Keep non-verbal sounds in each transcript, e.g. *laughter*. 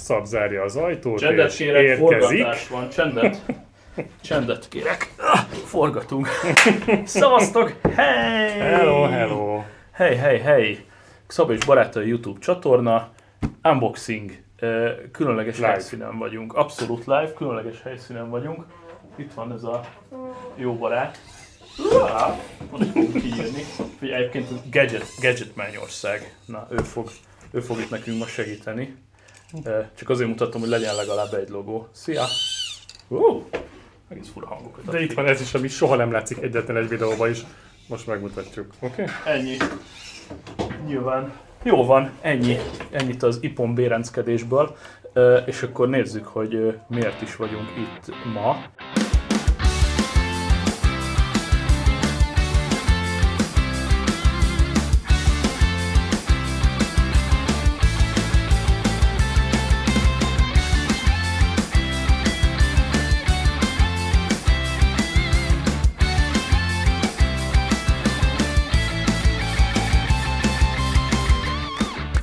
Szab zárja az ajtót, Csendet és kérek, érkezik. forgatás van, csendet. Csendet kérek. Forgatunk. Szavaztok! Hey! Hello, hello. Hey, hey, hey! Szab és Barátai YouTube csatorna, unboxing, különleges Live. helyszínen vagyunk. Abszolút live, különleges helyszínen vagyunk. Itt van ez a jó barát. Most fogunk kiírni. Egyébként Gadget, Gadget Mennyország. Na, ő fog, ő fog itt nekünk most segíteni. Csak azért mutatom, hogy legyen legalább egy logó. Szia! Uh, egész fura hangokat. De itt van ez is, ami soha nem látszik egyetlen egy videóban is. Most megmutatjuk, oké? Okay? Ennyi. Nyilván. Jó van, ennyi. Ennyit az ipon bérenckedésből. És akkor nézzük, hogy miért is vagyunk itt ma.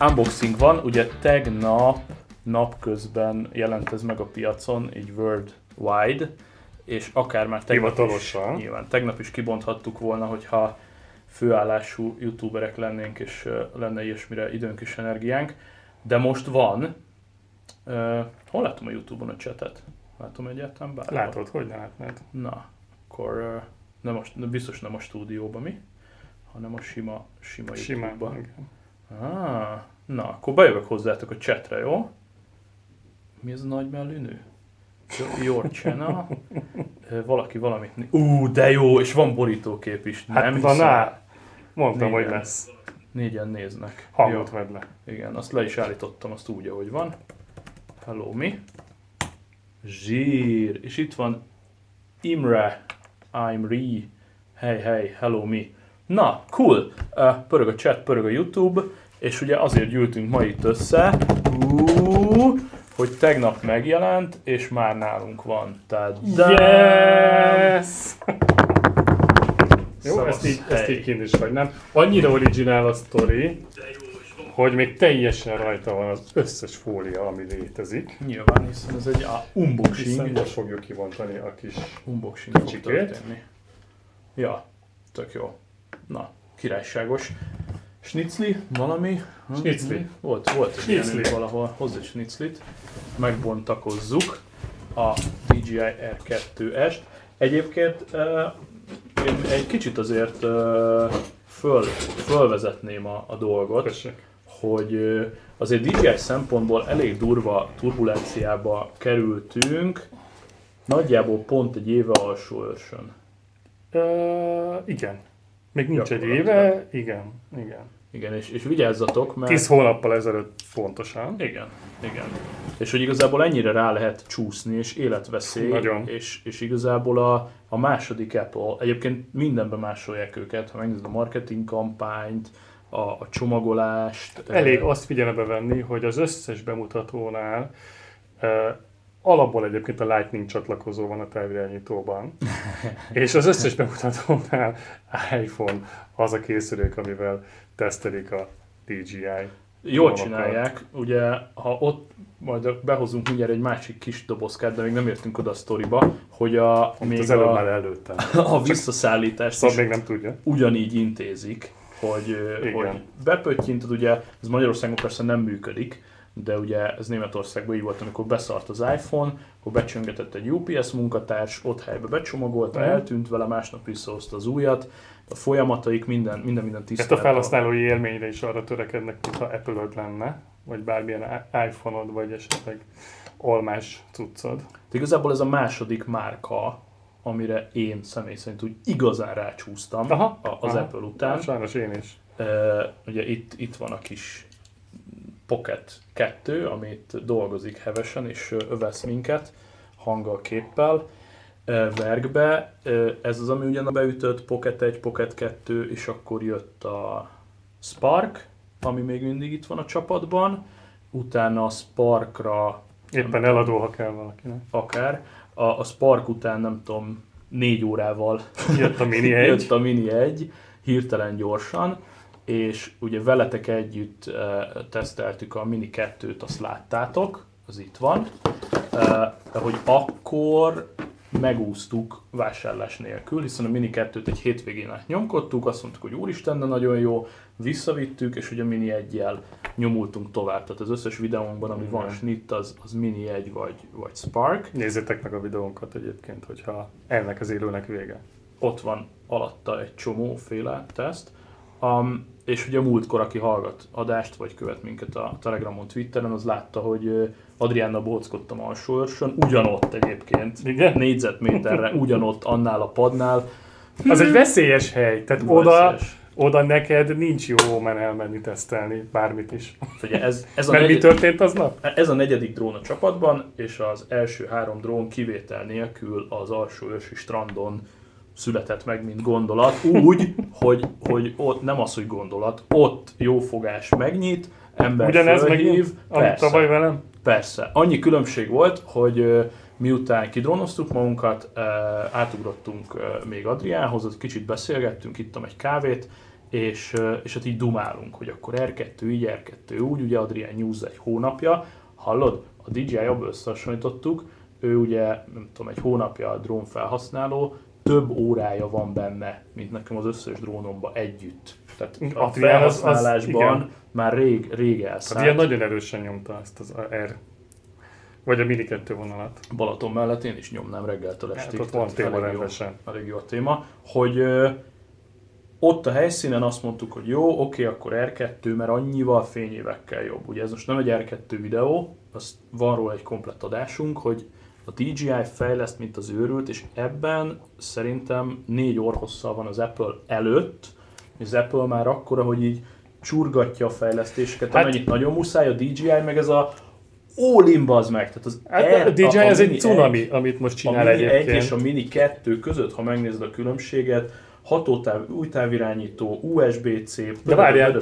Unboxing van, ugye tegnap napközben jelent ez meg a piacon, így worldwide, és akár már tegnap Hivatalosan. is, nyilván tegnap is kibonthattuk volna, hogyha főállású youtuberek lennénk, és lenne ilyesmire időnk és energiánk, de most van. Uh, hol látom a Youtube-on a chatet? Látom egyáltalán bárhol? Látod, hogy látnád? Na, akkor uh, nem most, biztos nem a stúdióban mi, hanem a sima, sima, Simán. YouTube-ban. Ah, na, akkor bejövök hozzátok a chatre, jó? Mi ez a nagy mellű nő? Your channel. *laughs* Valaki valamit... né- Ú, de jó, és van borítókép is. Hát nem van á. Mondtam, hogy Négyen. lesz. Négyen néznek. Hangot vedd le. Igen, azt le is állítottam, azt úgy, ahogy van. Hello, mi? Zsír. És itt van Imre. I'm Re. Hey, hey, hello, mi. Na, cool. Uh, pörög a chat, pörög a YouTube, és ugye azért gyűltünk ma itt össze, hogy tegnap megjelent, és már nálunk van. Tehát Yes! Jó, ezt így, ezt így kint is hagynám. Annyira originál a sztori, hogy még teljesen rajta van az összes fólia, ami létezik. Nyilván, hiszen ez egy a Hiszen unboxing. most fogjuk kivontani a kis... Unboxing Kicsikét. Ja, tök jó. Na, királyságos. Schnitzli, valami? Schnitzli. Hm? Volt, volt Schnitzli. valahol. Hozz egy schnitzlit. Megbontakozzuk a DJI R2-est. Egyébként uh, én egy kicsit azért uh, föl, fölvezetném a, a dolgot Tessék. hogy ö, azért DJI szempontból elég durva turbulenciába kerültünk, nagyjából pont egy éve alsó őrsön. Uh, igen. Még nincs egy éve, igen, igen. Igen, és, és vigyázzatok, mert... Tíz hónappal ezelőtt pontosan. Igen, igen. És hogy igazából ennyire rá lehet csúszni, és életveszély, Nagyon. és, és igazából a, a második Apple, egyébként mindenben másolják őket, ha megnézed a marketing kampányt, a, a csomagolást. Elég ö, azt figyelembe venni, hogy az összes bemutatónál uh, alapból egyébként a Lightning csatlakozó van a távirányítóban, *laughs* és az összes bemutatónál iPhone az a készülék, amivel tesztelik a DJI. Jól csinálják, ugye ha ott majd behozunk mindjárt egy másik kis dobozkát, de még nem értünk oda a sztoriba, hogy a, Még még az előbb a, már előttem. *laughs* a visszaszállítást Szóval még nem tudja. ugyanígy intézik, hogy, Igen. hogy bepöttyinted, ugye ez Magyarországon persze nem működik, de ugye ez Németországban így volt, amikor beszart az iPhone, akkor becsöngetett egy UPS munkatárs, ott helybe becsomagolta, Mhm. eltűnt vele, másnap visszahozta az újat, a folyamataik, minden, minden, minden tiszta. Ezt a felhasználói élményre is arra törekednek, mintha apple lenne, vagy bármilyen iPhone-od, vagy esetleg almás cuccod. De igazából ez a második márka, amire én személy szerint úgy igazán rácsúsztam Aha, az aha. Apple után. Sajnos én is. Uh, ugye itt, itt van a kis Pocket 2, amit dolgozik hevesen és övesz minket hanggal, képpel. Vergbe, ez az, ami ugyan a beütött Pocket 1, Pocket 2, és akkor jött a Spark, ami még mindig itt van a csapatban. Utána a Sparkra Éppen eladó, ha kell valakinek. akár. A, a Spark után nem tudom, négy órával Jött a Mini *laughs* 1. jött a Mini 1, hirtelen gyorsan, és ugye veletek együtt uh, teszteltük a Mini 2-t, azt láttátok, az itt van, de hogy akkor megúsztuk vásárlás nélkül, hiszen a Mini 2-t egy hétvégén át nyomkodtuk, azt mondtuk, hogy úristen, de nagyon jó, visszavittük, és hogy a Mini 1 nyomultunk tovább. Tehát az összes videónkban, ami van snit, az, az Mini 1 vagy, vagy Spark. Nézzétek meg a videónkat egyébként, hogyha ennek az élőnek vége. Ott van alatta egy csomó féle teszt. Um, és ugye a múltkor, aki hallgat adást, vagy követ minket a Telegramon, Twitteren, az látta, hogy Adriánnal bóckodtam alsó őrsön, ugyanott egyébként, Igen? négyzetméterre, *laughs* ugyanott, annál a padnál. Az egy veszélyes hely, tehát oda, oda neked nincs jó men elmenni tesztelni bármit is. Ugye ez, ez a Mert negy... mi történt aznap? Ez a negyedik drón a csapatban, és az első három drón kivétel nélkül az alsó őrsi strandon született meg, mint gondolat, úgy, hogy, hogy ott nem az, hogy gondolat, ott jó fogás megnyit, ember Ugyanez megnyit, amit tavaly velem? Persze. Annyi különbség volt, hogy miután kidrónoztuk magunkat, átugrottunk még Adriánhoz, ott kicsit beszélgettünk, ittam egy kávét, és, és hát így dumálunk, hogy akkor R2 így, R2 úgy, ugye Adrián News egy hónapja, hallod, a DJI-val összehasonlítottuk, ő ugye, nem tudom, egy hónapja a drón felhasználó, több órája van benne, mint nekem az összes drónomba együtt. Tehát a felhasználásban az, az, már rég, rég elszállt. Hát ilyen nagyon erősen nyomta ezt az R vagy a Mini 2 vonalat. Balaton mellett én is nyomnám reggeltől hát estig. Hát ott van téma elég rendesen. Jó, elég jó a téma. Hogy ö, ott a helyszínen azt mondtuk, hogy jó, oké, akkor R2, mert annyival fényévekkel jobb. Ugye ez most nem egy R2 videó, az van róla egy komplett adásunk, hogy a DJI fejleszt, mint az őrült, és ebben szerintem négy orhosszal van az Apple előtt, és az Apple már akkora, hogy így csurgatja a fejlesztéseket, hát, amennyit nagyon muszáj, a DJI meg ez a all in meg. Tehát az hát Air, a DJI a, a ez egy cunami, egy, amit most csinál a Mini egyébként. 1 és a Mini 2 között, ha megnézed a különbséget, hatótáv, új távirányító, USB-C, De várjál,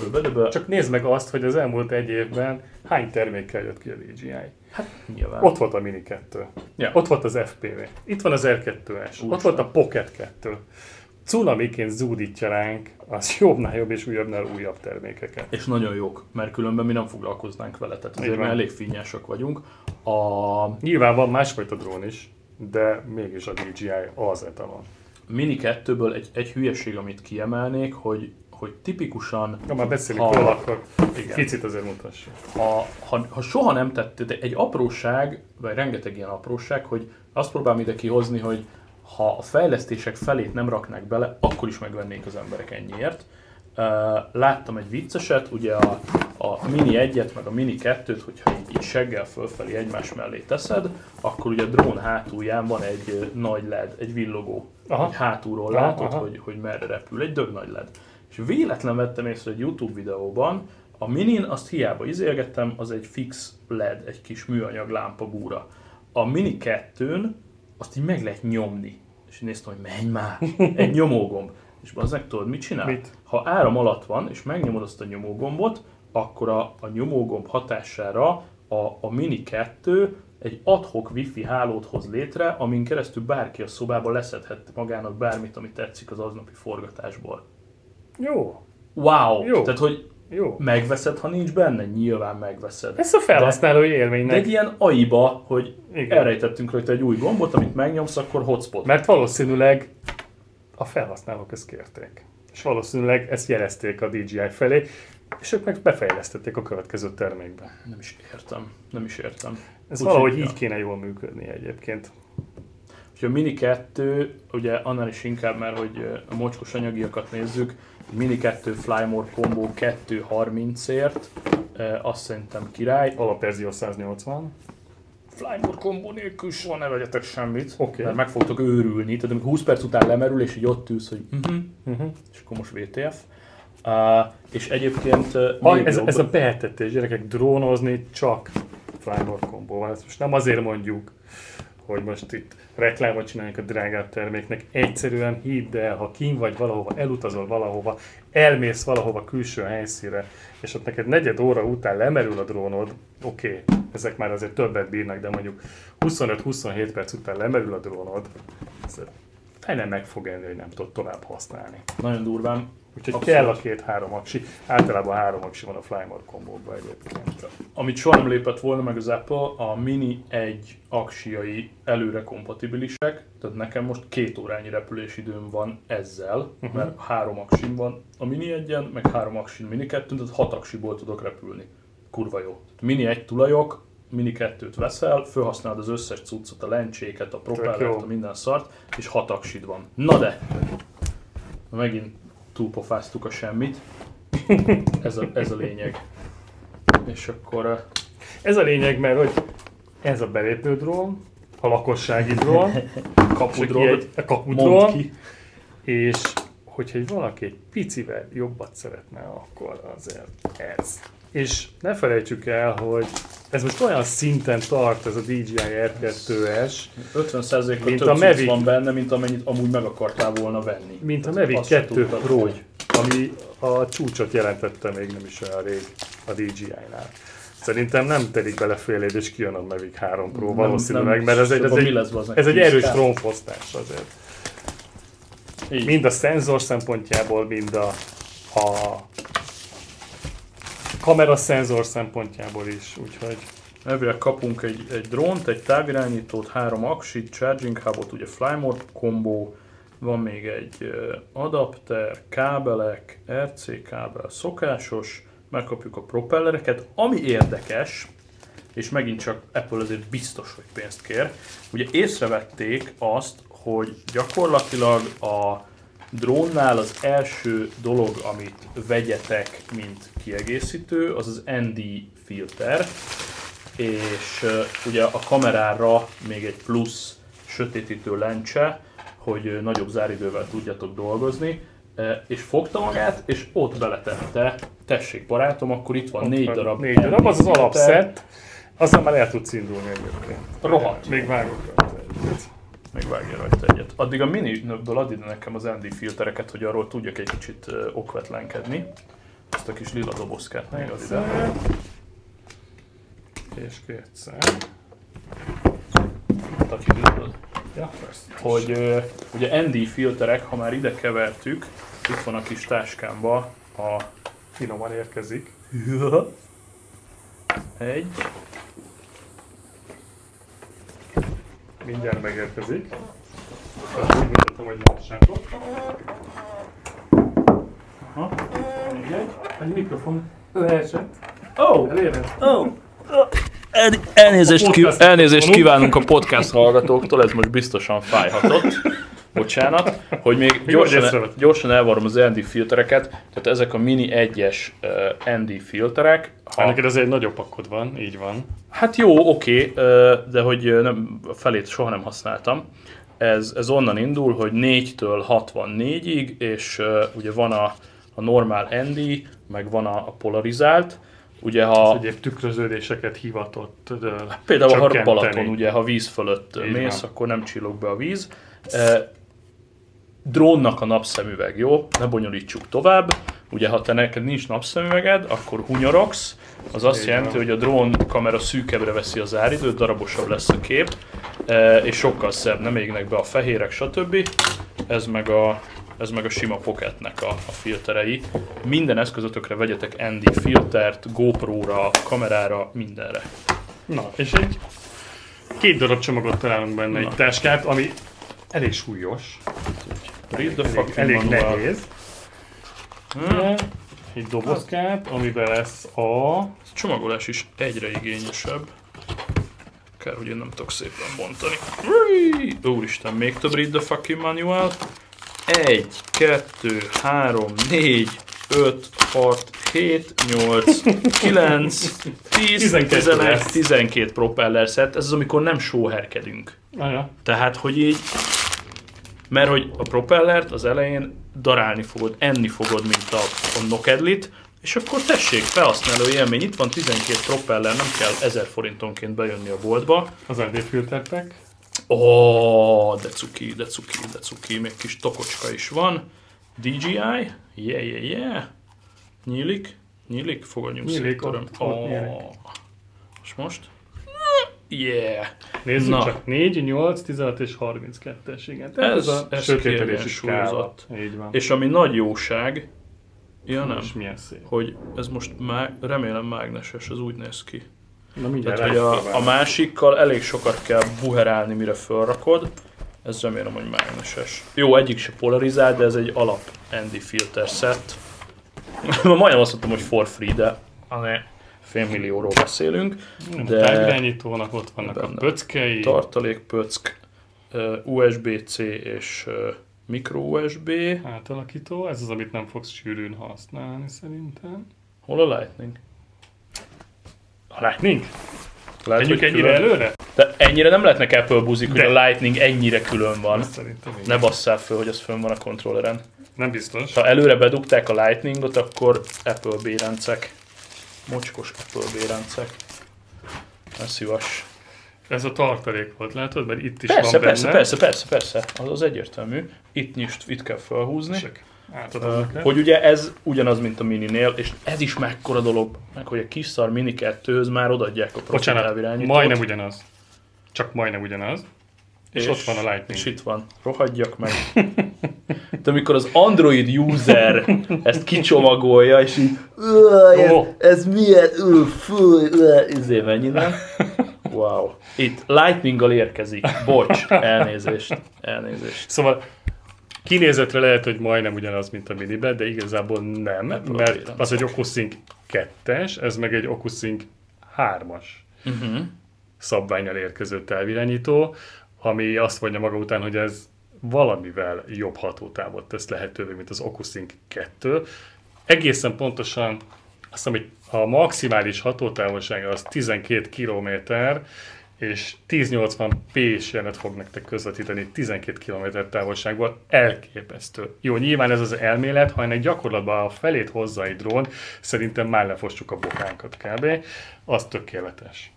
csak nézd meg azt, hogy az elmúlt egy évben hány termékkel jött ki a DJI. Hát nyilván. Ott volt a Mini 2. Ja. Ott volt az FPV. Itt van az R2-es. Úgy ott volt a Pocket 2. Cunamiként zúdítja ránk az *laughs* jobbnál jobb és újabbnál újabb termékeket. És nagyon jók, mert különben mi nem foglalkoznánk vele, tehát azért mi elég finnyásak vagyunk. A... Nyilván van másfajta drón is, de mégis a DJI az etalon. Mini 2-ből egy, egy hülyeség, amit kiemelnék, hogy hogy tipikusan... Ha már beszélünk róla, akkor igen. kicsit azért mutassa. Ha, ha, ha soha nem tett, egy apróság, vagy rengeteg ilyen apróság, hogy azt próbálom ide kihozni, hogy ha a fejlesztések felét nem raknák bele, akkor is megvennék az emberek ennyiért. Láttam egy vicceset, ugye a, a Mini 1-et, meg a Mini 2-t, hogyha így, így seggel fölfelé egymás mellé teszed, akkor ugye a drón hátulján van egy nagy LED, egy villogó. Aha. Egy hátulról aha, látod, aha. Hogy, hogy merre repül, egy dög nagy LED. És véletlen vettem észre egy YouTube videóban, a Minin azt hiába izélgettem, az egy fix LED, egy kis műanyag lámpa búra. A Mini 2-n azt így meg lehet nyomni. És néztem, hogy menj már, egy *laughs* nyomógomb. És bazdmeg tudod, mit csinál? Mit? Ha áram alatt van, és megnyomod azt a nyomógombot, akkor a, a nyomógomb hatására a, a Mini 2 egy adhok wifi hálót hoz létre, amin keresztül bárki a szobában leszedhet magának bármit, ami tetszik az aznapi forgatásból. Jó. Wow! Jó. Tehát, hogy jó. Megveszed, ha nincs benne? Nyilván megveszed. Ez a felhasználói élménynek. De egy ilyen aiba, hogy Igen. elrejtettünk rajta egy új gombot, amit megnyomsz, akkor hotspot. Mert valószínűleg a felhasználók ezt kérték. És valószínűleg ezt jelezték a DJI felé, és ők meg befejlesztették a következő termékbe. Nem is értem. Nem is értem. Ez Úgy valahogy így kéne jól működni egyébként. Úgyhogy a Mini 2, ugye annál is inkább, mert hogy a mocskos anyagiakat nézzük, Mini 2 Flymore Combo 230-ért, azt szerintem király. Alapverzió 180. Flymore Combo nélkül soha ne vegyetek semmit, okay. mert meg fogtok őrülni. Tehát amikor 20 perc után lemerül, és így ott ülsz, hogy uh-huh, uh-huh. és akkor most VTF. Uh, és egyébként uh, ez, ez a behetettés, gyerekek, drónozni csak Flymore Combo van. Ezt most nem azért mondjuk, hogy most itt reklámot csinálják a drágább terméknek. Egyszerűen hidd el, ha kín vagy valahova, elutazol valahova, elmész valahova külső helyszínre, és ott neked negyed óra után lemerül a drónod, oké, okay, ezek már azért többet bírnak, de mondjuk 25-27 perc után lemerül a drónod, fene meg fog enni, hogy nem tud tovább használni. Nagyon durván. Úgyhogy Abszolút. kell a két-három aksi. Általában három aksi van a Flymore kombókban egyébként. Amit soha nem lépett volna meg az Apple, a Mini 1 aksiai előre kompatibilisek, tehát nekem most két órányi repülésidőm van ezzel, uh-huh. mert három aksim van a Mini 1-en, meg három aksin Mini 2 tehát hat aksiból tudok repülni. Kurva jó. Mini 1 tulajok, Mini 2-t veszel, felhasználod az összes cuccot, a lencséket, a propellert, a minden szart, és hat aksid van. Na de! Megint túlpofáztuk a semmit. Ez a, ez a lényeg. És akkor eh, Ez a lényeg, mert hogy ez a belépő drón, a lakossági drón, kapudról, egy a kapudról, ki. és hogyha egy valaki egy picivel jobbat szeretne, akkor azért ez. És ne felejtsük el, hogy ez most olyan szinten tart ez a DJI R2S, 50%-kal Mint több a Mavic. van benne, mint amennyit amúgy meg akartál volna venni. mint a Mavic azt se 2 tudtad, Pro, ami a csúcsot jelentette még nem is olyan rég a DJI-nál. Szerintem nem telik bele fél év, és kijön a Mavic 3 Pro Nem- valószínűleg, nem- mert ez egy, ez egy, lesz, ez egy 10K? erős trónfosztás azért. Így. Mind a szenzor szempontjából, mind a, a kamera szenzor szempontjából is, úgyhogy Elvileg kapunk egy, egy drónt, egy távirányítót, három aksit, charging hubot, ugye Flymore kombó, van még egy adapter, kábelek, RC kábel, szokásos, megkapjuk a propellereket, ami érdekes, és megint csak Apple azért biztos, hogy pénzt kér. Ugye észrevették azt, hogy gyakorlatilag a drónnál az első dolog, amit vegyetek, mint kiegészítő, az az ND filter, és uh, ugye a kamerára még egy plusz sötétítő lencse, hogy nagyobb záridővel tudjatok dolgozni, és fogta magát, és ott beletette, tessék barátom, akkor itt van négy darab. négy darab, az az alapszett, azzal már el tudsz indulni egyébként. Rohadt. Még vágok. Még vágja rajta egyet. Addig a mini-ből add ide nekem az ND filtereket, hogy arról tudjak egy kicsit okvetlenkedni. Ezt a kis lila dobozkát még ad ide. És kétszer. Taki? Ja, persze. hogy ö, ugye ND filterek, ha már ide kevertük, itt van a kis táskámba a finoman érkezik. egy, Mindjárt megérkezik. Azt úgy mutatom, hogy lássátok. aha, még egy. Egy mikrofon leesett. Oh, Elérhet. oh. El, elnézést, ki, elnézést kívánunk a podcast hallgatóktól, ez most biztosan fájhatott. Bocsánat, hogy még gyorsan, észrevett. gyorsan elvarom az ND filtereket, tehát ezek a mini 1-es uh, ND filterek. Ha, neked azért nagyobb pakod van, így van. Hát jó, oké, ö, de hogy nem, a felét soha nem használtam. Ez, ez onnan indul, hogy 4-től 64-ig, és ö, ugye van a, a normál ND, meg van a, a polarizált. Ugye ha Az egyéb tükröződéseket hivatott ö, például csökkenteni. Balaton, ugye ha víz fölött Így mész, van. akkor nem csillog be a víz. E, drónnak a napszemüveg, jó? Ne bonyolítsuk tovább. Ugye ha te neked nincs napszemüveged, akkor hunyorogsz, az azt Így jelenti, van. hogy a drón kamera szűkebbre veszi az áridőt, darabosabb lesz a kép, e, és sokkal szebb, nem égnek be a fehérek, stb. Ez meg a, ez meg a sima pocketnek a, a filterei. Minden eszközötökre vegyetek ND filtert, GoPro-ra, kamerára, mindenre. Na, és egy két darab csomagot találunk benne, Na. egy táskát, ami elég súlyos, Read the elég, elég manual. nehéz. Hmm. Egy dobozkát, amiben lesz a... A csomagolás is egyre igényesebb. Kár, hogy én nem tudok szépen bontani. Úristen, még több read the fucking manual. 1, 2, 3, 4, 5, 6, 7, 8, 9, 10, 12 11, lesz. 12 propeller set. Ez az, amikor nem sóherkedünk. Aja, Tehát, hogy így, mert hogy a propellert az elején darálni fogod, enni fogod, mint a, a nokedlit, és akkor tessék, felhasználó élmény, itt van 12 propeller, nem kell 1000 forintonként bejönni a boltba. az ND filter pack. Ó, oh, de cuki, de cuki, de cuki, még kis tokocska is van. DJI, yeah, yeah, yeah. Nyílik, nyílik, fogadjunk Nyílik, szét, ott- ott nyílik. Ó. És most? Yeah! Nézzük Na. csak. 4, 8, 16 és 32-es, igen. Tehát Ez- ez, a ez sötétedési kiegyensúlyozott. Így van. És ami nagy jóság, ja nem, És milyen szép. hogy ez most má, remélem mágneses, ez úgy néz ki. Na mindjárt Tehát, hogy a, a másikkal elég sokat kell buherálni, mire felrakod. Ez remélem, hogy mágneses. Jó, egyik se polarizált, de ez egy alap ND filter set. *laughs* Majdnem azt mondtam, hogy for free, de azért félmillióról beszélünk. De- A távirányítónak ott vannak a pöckei. Tartalékpöck, USB-C és micro USB. átalakító, ez az, amit nem fogsz sűrűn használni szerintem. Hol a Lightning? A Lightning? Lehet, Menjünk ennyire külön- előre? De ennyire nem lehetnek Apple buzik, hogy a Lightning ennyire külön van. Szerintem. Ne basszál föl, hogy ez fönn van a kontrolleren. Nem biztos. Ha előre bedugták a Lightningot, akkor Apple bérencek. Mocskos Apple bérencek. Ne szívas. Ez a tartalék volt, látod? Mert itt is Persze, van persze, benne. persze, persze, persze. Az, az egyértelmű. Itt nyist, itt kell felhúzni. Csak átadom hogy ugye ez ugyanaz, mint a mininél, és ez is mekkora dolog, meg hogy a kis szar mini 2 már odaadják a profi Bocsánat, majdnem ugyanaz. Csak majdnem ugyanaz. És, ott van a Lightning. És itt van. Rohadjak meg. *laughs* De amikor az Android user ezt kicsomagolja, és így "Uaj, ez, ez milyen, fú, uá", izé mennyi, nem? *laughs* Wow. Itt Lightning-gal érkezik. Bocs, elnézést. Elnézést. Szóval kinézetre lehet, hogy majdnem ugyanaz, mint a minibe, de igazából nem, Apple mert az egy OcuSync 2-es, ez meg egy OcuSync 3-as Uh-huh. szabványal érkező távirányító, ami azt mondja maga után, hogy ez valamivel jobb hatótávot tesz lehetővé, mint az OcuSync 2. Egészen pontosan azt hiszem, hogy a maximális hatótávolsága az 12 km, és 1080p senet fog nektek közvetíteni 12 km távolságból. Elképesztő. Jó, nyilván ez az elmélet, ha ennek gyakorlatban a felét hozza egy drón, szerintem már lefossuk a bokánkat kb. Az tökéletes.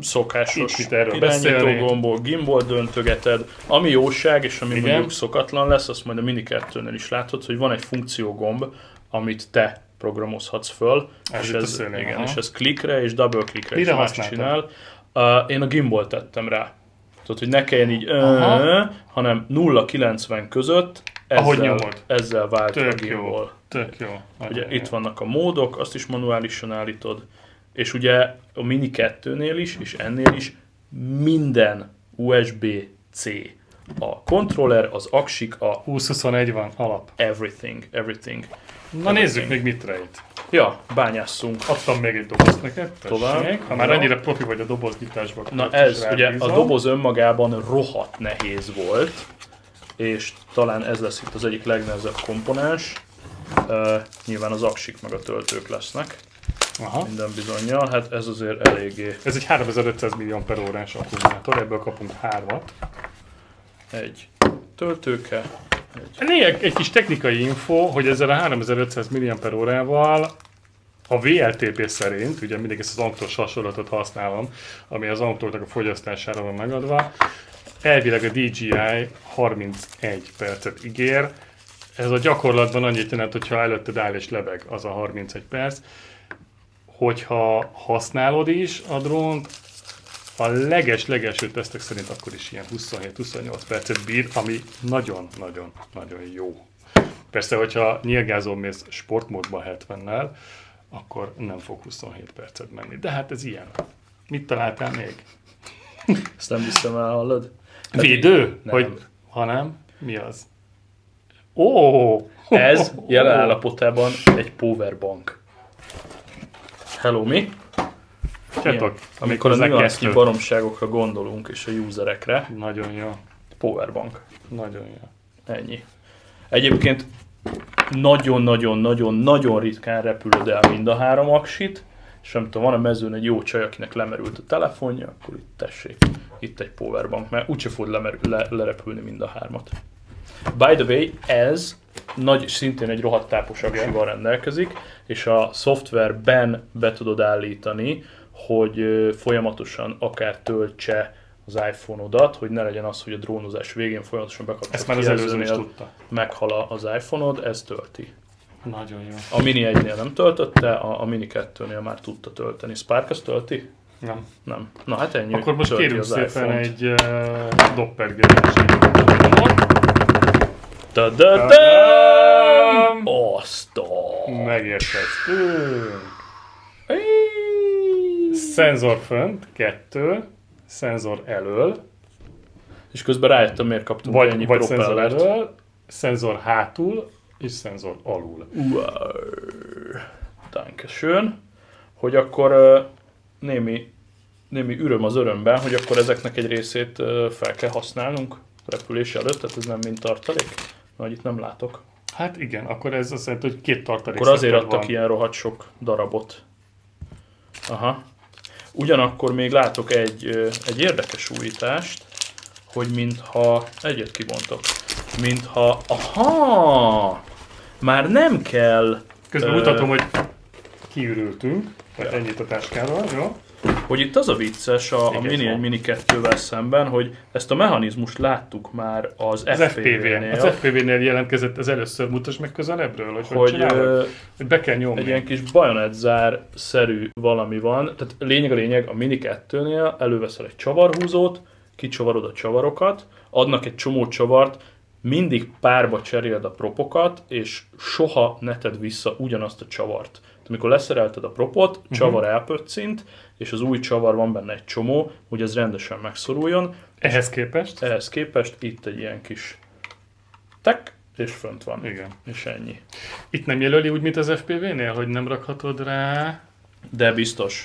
Szokásos mit erről beszélni. gombol, gimbal döntögeted. Ami jóság, és ami Igen. mondjuk szokatlan lesz, azt majd a Mini 2-nél is látod, hogy van egy funkciógomb, amit te programozhatsz föl, Ez és itt a ez, szélén, igen, aha. és ez klikre és double klikre is más csinál. Uh, én a gimbal tettem rá. Tudod, hogy ne kelljen így, ö, hanem 0-90 között ezzel, Ahogy nyomod. ezzel vált a Tök gimbal. jó. Tök jó. Ugye itt vannak a módok, azt is manuálisan állítod, és ugye a Mini 2-nél is, és ennél is minden USB-C. A controller, az aksik, a 20-21 van, alap. everything, everything. Na nézzük még mit rejt. Ja, bányásszunk. Adtam még egy dobozt neked, Tovább. tessék. Ha már Jó. annyira profi vagy a doboznyitásban. Na ez, ugye a doboz önmagában rohadt nehéz volt, és talán ez lesz itt az egyik legnehezebb komponens. Uh, nyilván az aksik meg a töltők lesznek, Aha. minden bizonyal, hát ez azért eléggé Ez egy 3500 millió per órás akkumulátor, ebből kapunk hármat. egy töltőke, Néha egy kis technikai info, hogy ezzel a 3500 mAh-val a VLTP szerint, ugye mindig ezt az anktos hasonlatot használom, ami az anktornak a fogyasztására van megadva, elvileg a DJI 31 percet ígér, ez a gyakorlatban annyit jelent, hogyha előtted áll és lebeg az a 31 perc, hogyha használod is a drónt, a leges-legelső tesztek szerint akkor is ilyen 27-28 percet bír, ami nagyon-nagyon-nagyon jó. Persze, hogyha nyilgázol mész sportmódban 70-nel, akkor nem fog 27 percet menni. De hát ez ilyen. Mit találtál még? ezt nem hiszem el, hallod? Védő? Nem. Hogy, ha nem, mi az? Ó! Ez jelen állapotában egy powerbank. Hello, mi? Csatok, Amikor a méghozzá nüansznyi kettő. baromságokra gondolunk és a userekre, Nagyon jó. powerbank. Nagyon jó. Ennyi. Egyébként nagyon-nagyon-nagyon-nagyon ritkán repülöd el mind a három aksit, és nem tudom, van a mezőn egy jó csaj, akinek lemerült a telefonja, akkor itt tessék, itt egy powerbank, mert úgyse fog lemerül, le, lerepülni mind a hármat. By the way, ez nagy, szintén egy rohadt tápos aksival rendelkezik, és a szoftverben be tudod állítani, hogy folyamatosan akár töltse az iPhone-odat, hogy ne legyen az, hogy a drónozás végén folyamatosan bekapcsolod Ezt már az előzőn is tudta. meghal az iPhone-od, ez tölti. Nagyon jó. A Mini 1-nél nem töltötte, a, a Mini 2-nél már tudta tölteni. Spark azt tölti? Nem. Nem. Na hát ennyi. Akkor most kérünk szépen iPhone-t. egy uh, doppergerési Da, da, da! Tadám! Azt. Megérkeztünk. Szenzor fönt, kettő, szenzor elől, És közben rájöttem, miért kaptunk vagy, ennyi vagy szenzor propellert. elől, szenzor hátul, és szenzor alul. Wow. Dankeschön. Hogy akkor némi, némi öröm az örömben, hogy akkor ezeknek egy részét fel kell használnunk repülés előtt, tehát ez nem mint tartalék, mert itt nem látok. Hát igen, akkor ez azt jelenti, hogy két tartalék Akkor azért adtak van. ilyen rohadt sok darabot. Aha. Ugyanakkor még látok egy, egy érdekes újítást, hogy mintha egyet kibontok, mintha, aha, már nem kell Közben Ö, mutatom, hogy kiürültünk, vagy ennyit a táskával, jó? Hogy itt az a vicces a, a Mini van. 1 Mini 2-vel szemben, hogy ezt a mechanizmust láttuk már az, Az FPV-nél, FPV. Az FPV-nél jelentkezett, ez először mutasd meg közelebbről, hogy hogy, hogy ö, hogy be kell nyomni. egy ilyen kis bajonetzár-szerű valami van. Tehát lényeg a lényeg, a Mini 2-nél előveszel egy csavarhúzót, kicsavarod a csavarokat, adnak egy csomó csavart, mindig párba cseréled a propokat, és soha ne tedd vissza ugyanazt a csavart. Tehát amikor leszerelted a propot, csavar elpöccint, és az új csavar van benne egy csomó, hogy ez rendesen megszoruljon. Ehhez képest? Ehhez képest itt egy ilyen kis tek, és fönt van. Igen. És ennyi. Itt nem jelöli úgy, mint az FPV-nél, hogy nem rakhatod rá De biztos.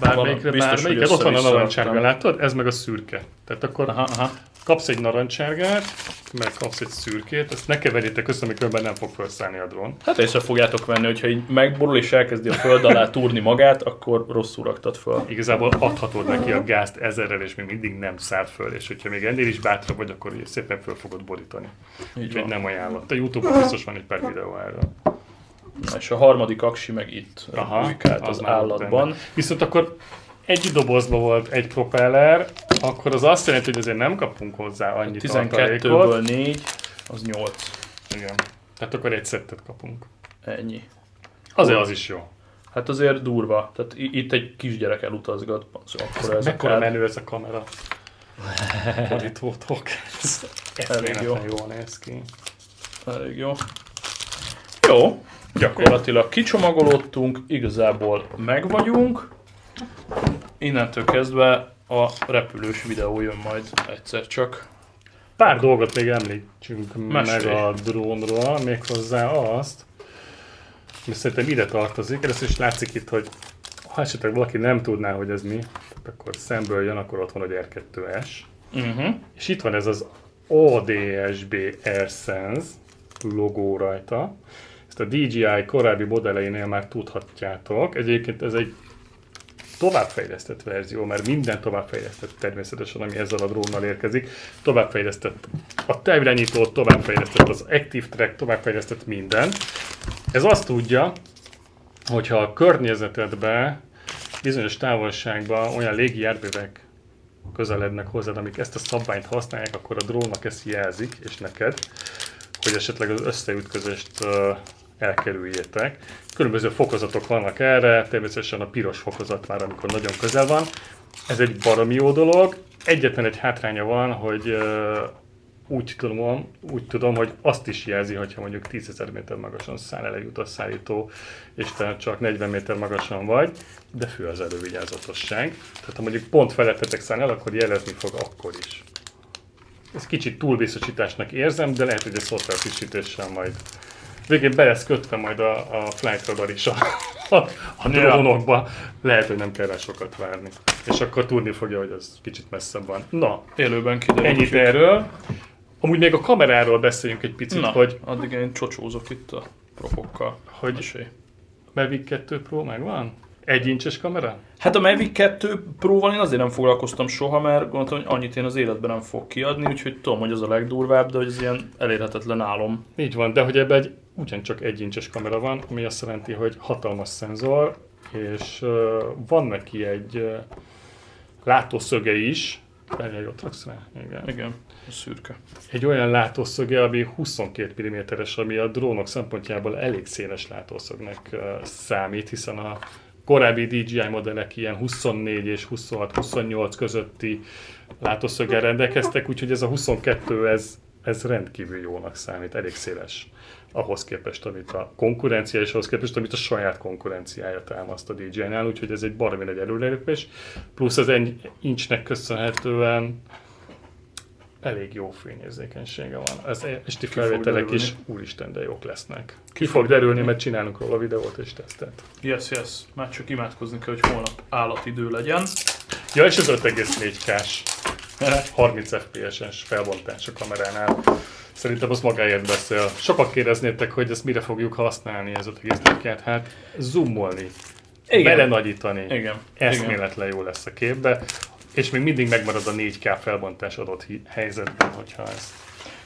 bármelyikre, Biztos, hogy bármelyiket. Ott van a narancsárga, látod? Ez meg a szürke. Tehát akkor Aha, aha. kapsz egy narancsárgát, meg kapsz egy szürkét, ezt ne keverjétek össze, amikor nem fog felszállni a drón. Hát észre fogjátok venni, hogyha így megborul és elkezdi a föld alá túrni magát, akkor rosszul raktad föl. Igazából adhatod neki a gázt ezerrel, és még mindig nem száll föl, és hogyha még ennél is bátrabb vagy, akkor szépen föl fogod borítani. Így Úgyhogy nem ajánlott. A Youtube-on biztos van egy pár videó erről. Na, és a harmadik aksi meg itt Aha, az, ott állatban. benne. Viszont akkor egy dobozban volt egy propeller, akkor az azt jelenti, hogy azért nem kapunk hozzá annyi tartalékot. 12-ből 4, az 8. Igen. Tehát akkor egy szettet kapunk. Ennyi. Azért az is jó. Hát azért durva. Tehát itt egy kisgyerek elutazgat, az akkor ez Mekkora akár... menő ez a kamera. *laughs* Borítótok. Ez Elég jó. jól néz ki. Elég jó. Jó, gyakorlatilag kicsomagolódtunk, igazából meg vagyunk. Innentől kezdve a repülős videó jön majd egyszer csak. Pár dolgot még említsünk Mesélj. meg a drónról, méghozzá azt, ami szerintem ide tartozik. Először is látszik itt, hogy ha esetleg valaki nem tudná, hogy ez mi, akkor szemből jön, akkor ott van, hogy R2S. Uh-huh. És itt van ez az ODSB AirSense logó rajta. Ezt a DJI korábbi modelleinél már tudhatjátok. Egyébként ez egy továbbfejlesztett verzió, mert minden továbbfejlesztett természetesen, ami ezzel a drónnal érkezik. Továbbfejlesztett a távirányító, továbbfejlesztett az Active Track, továbbfejlesztett minden. Ez azt tudja, hogyha a környezetedbe bizonyos távolságban olyan légi járművek közelednek hozzád, amik ezt a szabványt használják, akkor a drónnak ezt jelzik, és neked, hogy esetleg az összeütközést elkerüljétek. Különböző fokozatok vannak erre, természetesen a piros fokozat már, amikor nagyon közel van. Ez egy baromi jó dolog. Egyetlen egy hátránya van, hogy úgy tudom, úgy tudom, hogy azt is jelzi, hogyha mondjuk 10.000 méter magasan száll el egy utasszállító, és te csak 40 méter magasan vagy, de fő az elővigyázatosság. Tehát ha mondjuk pont felettetek száll el, akkor jelezni fog akkor is. Ez kicsit túlbiztosításnak érzem, de lehet, hogy egy szoftver frissítéssel majd végén be lesz kötve majd a, a flight radar is a, a, a drónokba. Lehet, hogy nem kell rá sokat várni. És akkor tudni fogja, hogy ez kicsit messzebb van. Na, Élőben kiderül. ennyit erről. Amúgy még a kameráról beszéljünk egy picit, Na, hogy addig én csocsózok itt a propokkal. Hogy- Mesélj. Mavic 2 Pro megvan? Egy incses kamera? Hát a Mavic 2 Pro-val én azért nem foglalkoztam soha, mert gondoltam, hogy annyit én az életben nem fog kiadni, úgyhogy tudom, hogy az a legdurvább, de hogy ez ilyen elérhetetlen álom. Így van, de hogy ebben egy, ugyancsak egy incses kamera van, ami azt jelenti, hogy hatalmas szenzor, és uh, van neki egy uh, látószöge is, Várjál, ott raksz rá? Igen. Igen, a szürke. Egy olyan látószöge, ami 22 mm-es, ami a drónok szempontjából elég széles látószögnek uh, számít, hiszen a korábbi DJI modellek ilyen 24 és 26-28 közötti látószöggel rendelkeztek, úgyhogy ez a 22 ez, ez rendkívül jónak számít, elég széles ahhoz képest, amit a konkurencia, és ahhoz képest, amit a saját konkurenciája támaszt a DJI-nál, úgyhogy ez egy baromi nagy előrelépés. Plusz az egy incsnek köszönhetően elég jó fényérzékenysége van. Az esti felvételek is úristen, de jók lesznek. Ki fog derülni, mert csinálunk róla videót és tesztet. Yes, yes. Már csak imádkozni kell, hogy holnap állatidő legyen. Ja, és az 5,4K-s 30 FPS-es felbontás a kameránál. Szerintem az magáért beszél. Sokat kérdeznétek, hogy ezt mire fogjuk használni, ez 5,4 Hát zoomolni, Igen. belenagyítani. Igen. Eszméletlen jó lesz a képbe. És még mindig megmarad a 4K felbontás adott helyzetben, hogyha ez...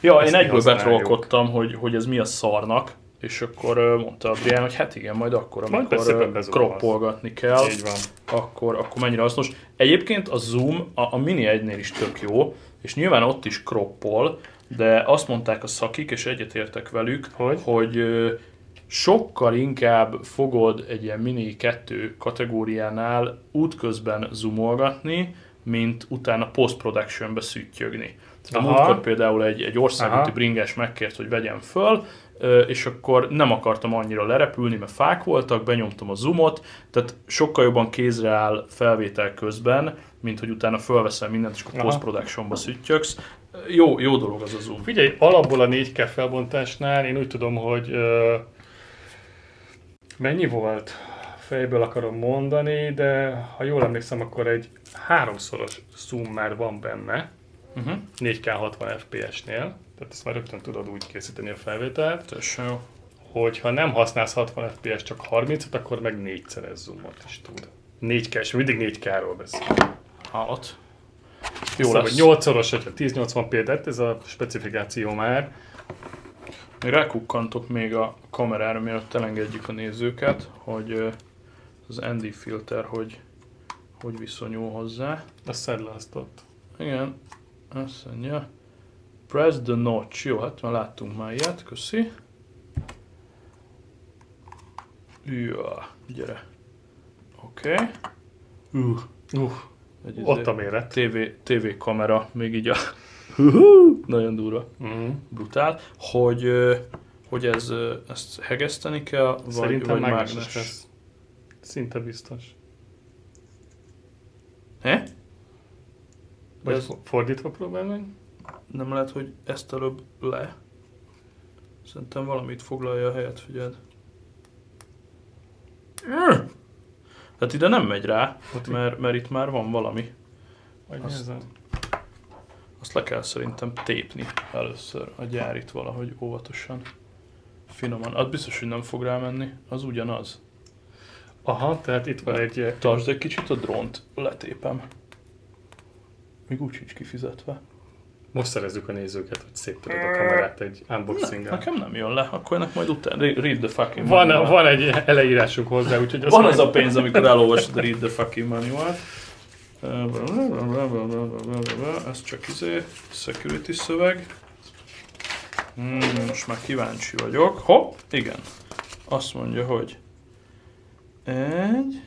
Ja, Ezt én egyből betrolkodtam, hogy, hogy ez mi a szarnak, és akkor mondta a Brian, hogy hát igen, majd akkor, amikor kroppolgatni kell, Így van. akkor, akkor mennyire hasznos. Egyébként a Zoom a, a Mini 1-nél is tök jó, és nyilván ott is kroppol, de azt mondták a szakik, és egyetértek velük, Hogy? hogy sokkal inkább fogod egy ilyen Mini 2 kategóriánál útközben zoomolgatni, mint utána post-productionbe szüttyögni. Tehát a múltkor például egy, egy országúti bringás megkért, hogy vegyem föl, és akkor nem akartam annyira lerepülni, mert fák voltak, benyomtam a zoomot, tehát sokkal jobban kézre áll felvétel közben, mint hogy utána fölveszel mindent, és akkor post-productionba szüttyögsz. Jó, jó dolog az a zoom. Figyelj, alapból a 4K felbontásnál én úgy tudom, hogy ö, mennyi volt? Fejből akarom mondani, de ha jól emlékszem, akkor egy háromszoros zoom már van benne, Uh-huh. 4K 60 FPS-nél, tehát ezt már rögtön tudod úgy készíteni a felvételt, Teljesen jó. hogyha nem használsz 60 FPS, csak 30-at, akkor meg négyszeres zoomot is tud. 4K, és mindig 4K-ról beszél. Állat. Jó Jó lesz. lesz. 8-szoros, hogyha 1080p, de ez a specifikáció már. Még rákukkantok még a kamerára, mielőtt elengedjük a nézőket, hogy az ND filter hogy, hogy viszonyul hozzá. Azt szedd le azt ott. Igen, azt mondja. Press the notch. Jó, hát már láttunk már ilyet, köszi. Ja, gyere. Oké. Okay. Uh, Uh, egy ott a méret. TV, TV kamera, még így a... Nagyon durva. Mm. brutál, hogy, hogy ez, ezt hegeszteni kell, vagy, Szerintem vagy mágneses mágnes. lesz. Szinte biztos. He? Vagy Ez- fordítva próbál meg? Nem lehet, hogy ezt előbb le? Szerintem valamit foglalja a helyet, figyeld. Mm. Tehát ide nem megy rá, Ott mert, mert itt már van valami. Vagy Azt- nézem. Azt le kell szerintem tépni először a gyárit valahogy óvatosan. Finoman. Az biztos, hogy nem fog rámenni. Az ugyanaz. Aha, tehát itt van egy... Tartsd egy kicsit a drónt, letépem. Még úgy sincs kifizetve. Most szerezzük a nézőket, hogy széttöröd a kamerát egy unboxing Ne, nekem nem jön le, akkor ennek majd utána. Re- Read the fucking Van, manual. van egy eleírásunk hozzá, úgyhogy van majd- az a pénz, amikor elolvasod Read the fucking manual. Ez csak izé, security szöveg. Hmm, most már kíváncsi vagyok. Hopp, igen. Azt mondja, hogy egy,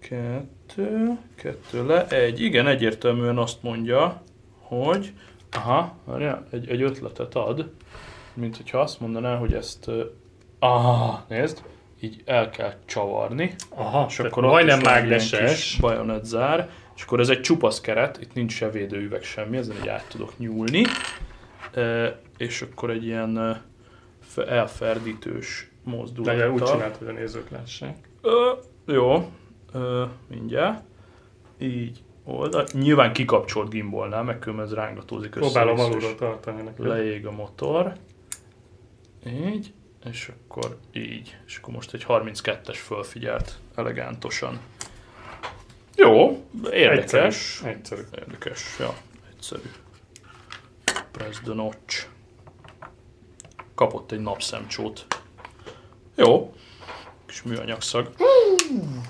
kettő, kettő le, egy. Igen, egyértelműen azt mondja, hogy aha, várjál, egy, egy ötletet ad, mint hogyha azt mondaná, hogy ezt ah, nézd, így el kell csavarni, Aha, és akkor majdnem mágneses. bajonet zár, és akkor ez egy csupasz keret, itt nincs se védőüveg semmi, ezen így át tudok nyúlni, E, és akkor egy ilyen fe- elferdítős Legalább úgy mozdulattal. csinált, hogy a nézők lássák. Ö, jó, ö, mindjárt. Így oldal. Nyilván kikapcsolt gimbolnál, meg különben ez rángatózik össze. Próbálom alulról tartani neked. Leég a motor. Így, és akkor így. És akkor most egy 32-es fölfigyelt elegántosan. Jó, érdekes. Egyszerű. Egyszerű. Érdekes, ja, egyszerű. Press the notch. Kapott egy napszemcsót. Jó. Kis műanyagszag.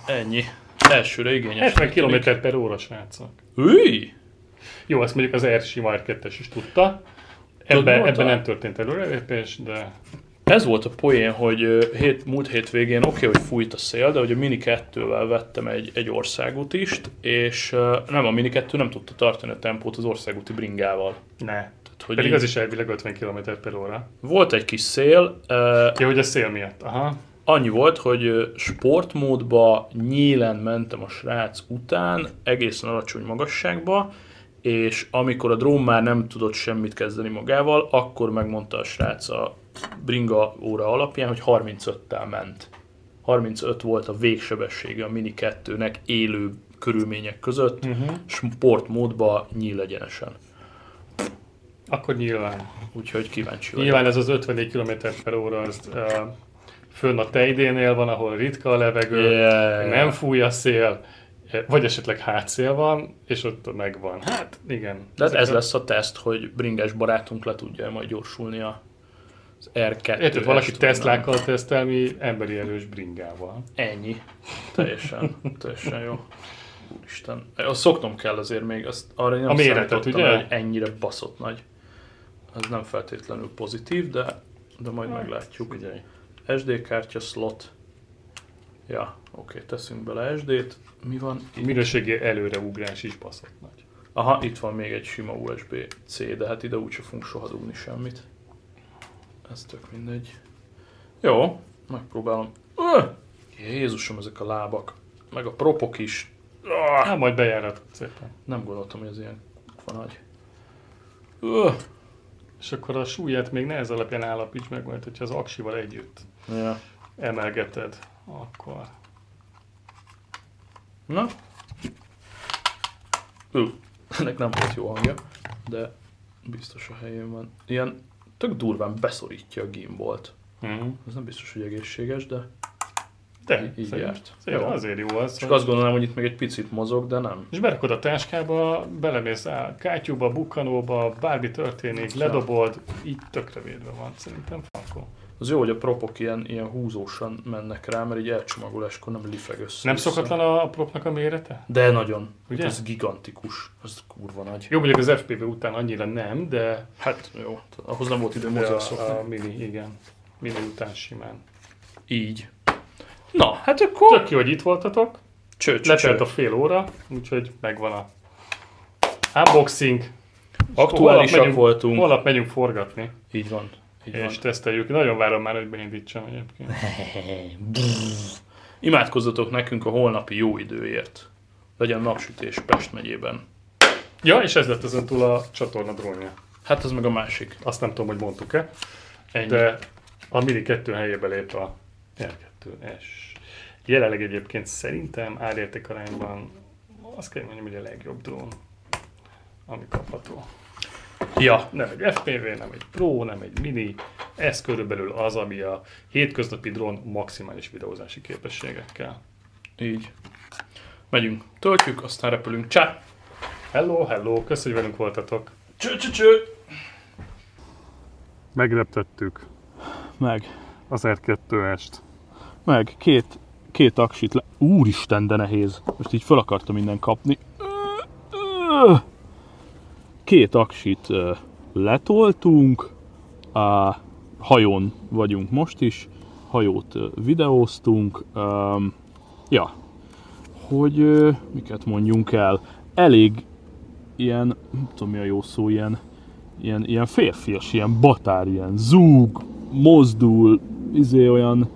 Ennyi. Elsőre igényes. 70 km per óra, srácok. Új! Jó, ezt mondjuk az Air Sima R2-es is tudta. Tudod, Ebben ebbe nem történt előrelépés, de Ez volt a poén, hogy hét, múlt hétvégén oké, hogy fújt a szél, de hogy a Mini 2-vel vettem egy, egy országútist, és nem, a Mini 2 nem tudta tartani a tempót az országúti bringával. Ne. Tehát, hogy Pedig így az is elvileg 50 km per óra. Volt egy kis szél, ö, Ja, hogy a szél miatt. Aha. Annyi volt, hogy sportmódba nyílen mentem a srác után, egészen alacsony magasságba, és amikor a drón már nem tudott semmit kezdeni magával, akkor megmondta a srác a bringa óra alapján, hogy 35-tel ment. 35 volt a végsebessége a Mini 2-nek élő körülmények között, Uh-huh. sportmódba nyíl egyenesen. Akkor nyilván. Úgyhogy kíváncsi vagyok. Nyilván ez az 54 km per óra, az uh, fönn a tejdénél van, ahol ritka a levegő, Yeah. nem fúj a szél, eh, vagy esetleg hátszél van, és ott megvan. Hát igen. De hát ez a- lesz a teszt, hogy bringás barátunk le tudja majd gyorsulni a, az R2. Érted, valaki Teslákkal tesztel, mi emberi erős bringával. Ennyi. Teljesen, teljesen jó. Úristen. Azt szoknom kell azért még, azt arra nem A méretet, ugye? hogy ennyire baszott nagy. Ez nem feltétlenül pozitív, de, de majd meglátjuk. Figyelj. SD kártya slot. Ja, oké, teszünk bele SD-t. Mi van itt? Minőségi előreugrás is baszott nagy. Aha, itt van még egy sima USB-C, de hát ide úgyse fogunk soha dugni semmit. Ez tök mindegy. Jó, megpróbálom. Öh! Jézusom, ezek a lábak. Meg a propok is. Ah! Hát majd bejárat szépen. Nem gondoltam, hogy ez ilyen van nagy. Öh! És akkor a súlyát még ne ez alapján állapíts meg, majd hogyha az aksival együtt Ja. emelgeted, akkor... Na? Ú, ennek nem volt jó hangja, de biztos a helyén van. Ilyen tök durván beszorítja a gimbolt. Mm. Ez nem biztos, hogy egészséges, de De, Így- járt. Jó. azért jó az. Csak hogy- azt gondolom, hogy itt még egy picit mozog, de nem. És berakod a táskába, belemész a kátyúba, bukkanóba, bármi történik, ledobod, így tökre védve van. Szerintem. Az jó, hogy a propok ilyen, ilyen húzósan mennek rá, mert így elcsomagoláskor nem lifeg össze. Nem szokatlan a propnak a mérete? De nagyon. Ugye? Ez gigantikus. Ez kurva nagy. Jó, mondjuk az FPV után annyira nem, de, Hát jó, ahhoz nem volt időm de hozzászokni. a, a mini, igen. Mini után simán. Így. Na, hát akkor... Tök jó, hogy itt voltatok. Cső, cső, Letelt a fél óra, úgyhogy megvan a unboxing. Aktuálisak Holnap megyünk- voltunk. Holnap megyünk forgatni, Így van. Így és teszteljük. Nagyon várom már, hogy beindítsam egyébként. van. *laughs* Imádkozzatok nekünk a holnapi jó időért. Legyen napsütés Pest megyében. Ja, és ez lett ezen túl a csatorna drónja. Hát ez meg a másik. Azt nem tudom, hogy mondtuk-e, Ennyi. de a Mini 2 helyébe lép a R2S. Jelenleg egyébként szerintem árérték arányban azt kell mondjam, hogy a legjobb drón, ami kapható. Ja, Nem egy FPV, nem egy Pro, nem egy Mini, ez körülbelül az, ami a hétköznapi drón maximális videózási képességekkel. így. Megyünk, töltjük, aztán repülünk. Csá! Hello, hello, köszönjük, hogy velünk voltatok. Cső, cső, cső! Megreptettük Meg, az R2-est. meg, két, két aksit le... Úristen, de nehéz. Most így fel akartam minden kapni. Két aksit letoltunk, a hajón vagyunk most is, hajót videóztunk, ja, hogy miket mondjunk el, elég ilyen, nem tudom mi a jó szó, ilyen, ilyen, ilyen férfias, ilyen batár, ilyen zúg, mozdul, izé olyan,